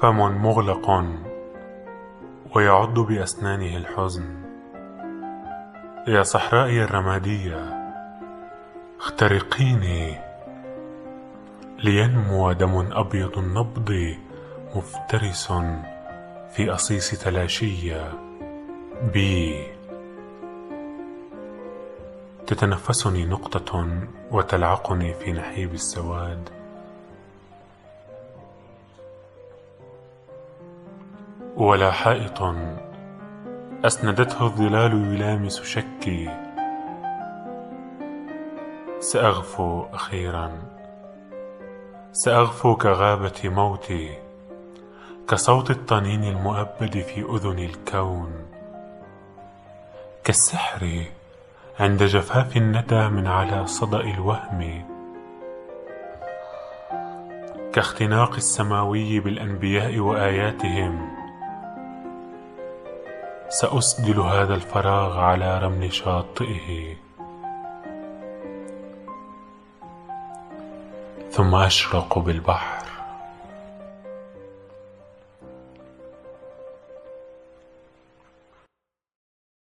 فم مغلق ويعض بأسنانه الحزن؟ يا صحرائي الرمادية اخترقيني لينمو دم أبيض النبض مفترس في أصيص تلاشية بي. تتنفسني نقطة وتلعقني في نحيب السواد. ولا حائط. أسندته الظلال يلامس شكي. سأغفو أخيرا. سأغفو كغابة موتي. كصوت الطنين المؤبد في أذن الكون. كالسحر عند جفاف الندى من على صدأ الوهم. كاختناق السماوي بالأنبياء وآياتهم. سأسدل هذا الفراغ على رمل شاطئه. ثم أشرق بالبحر.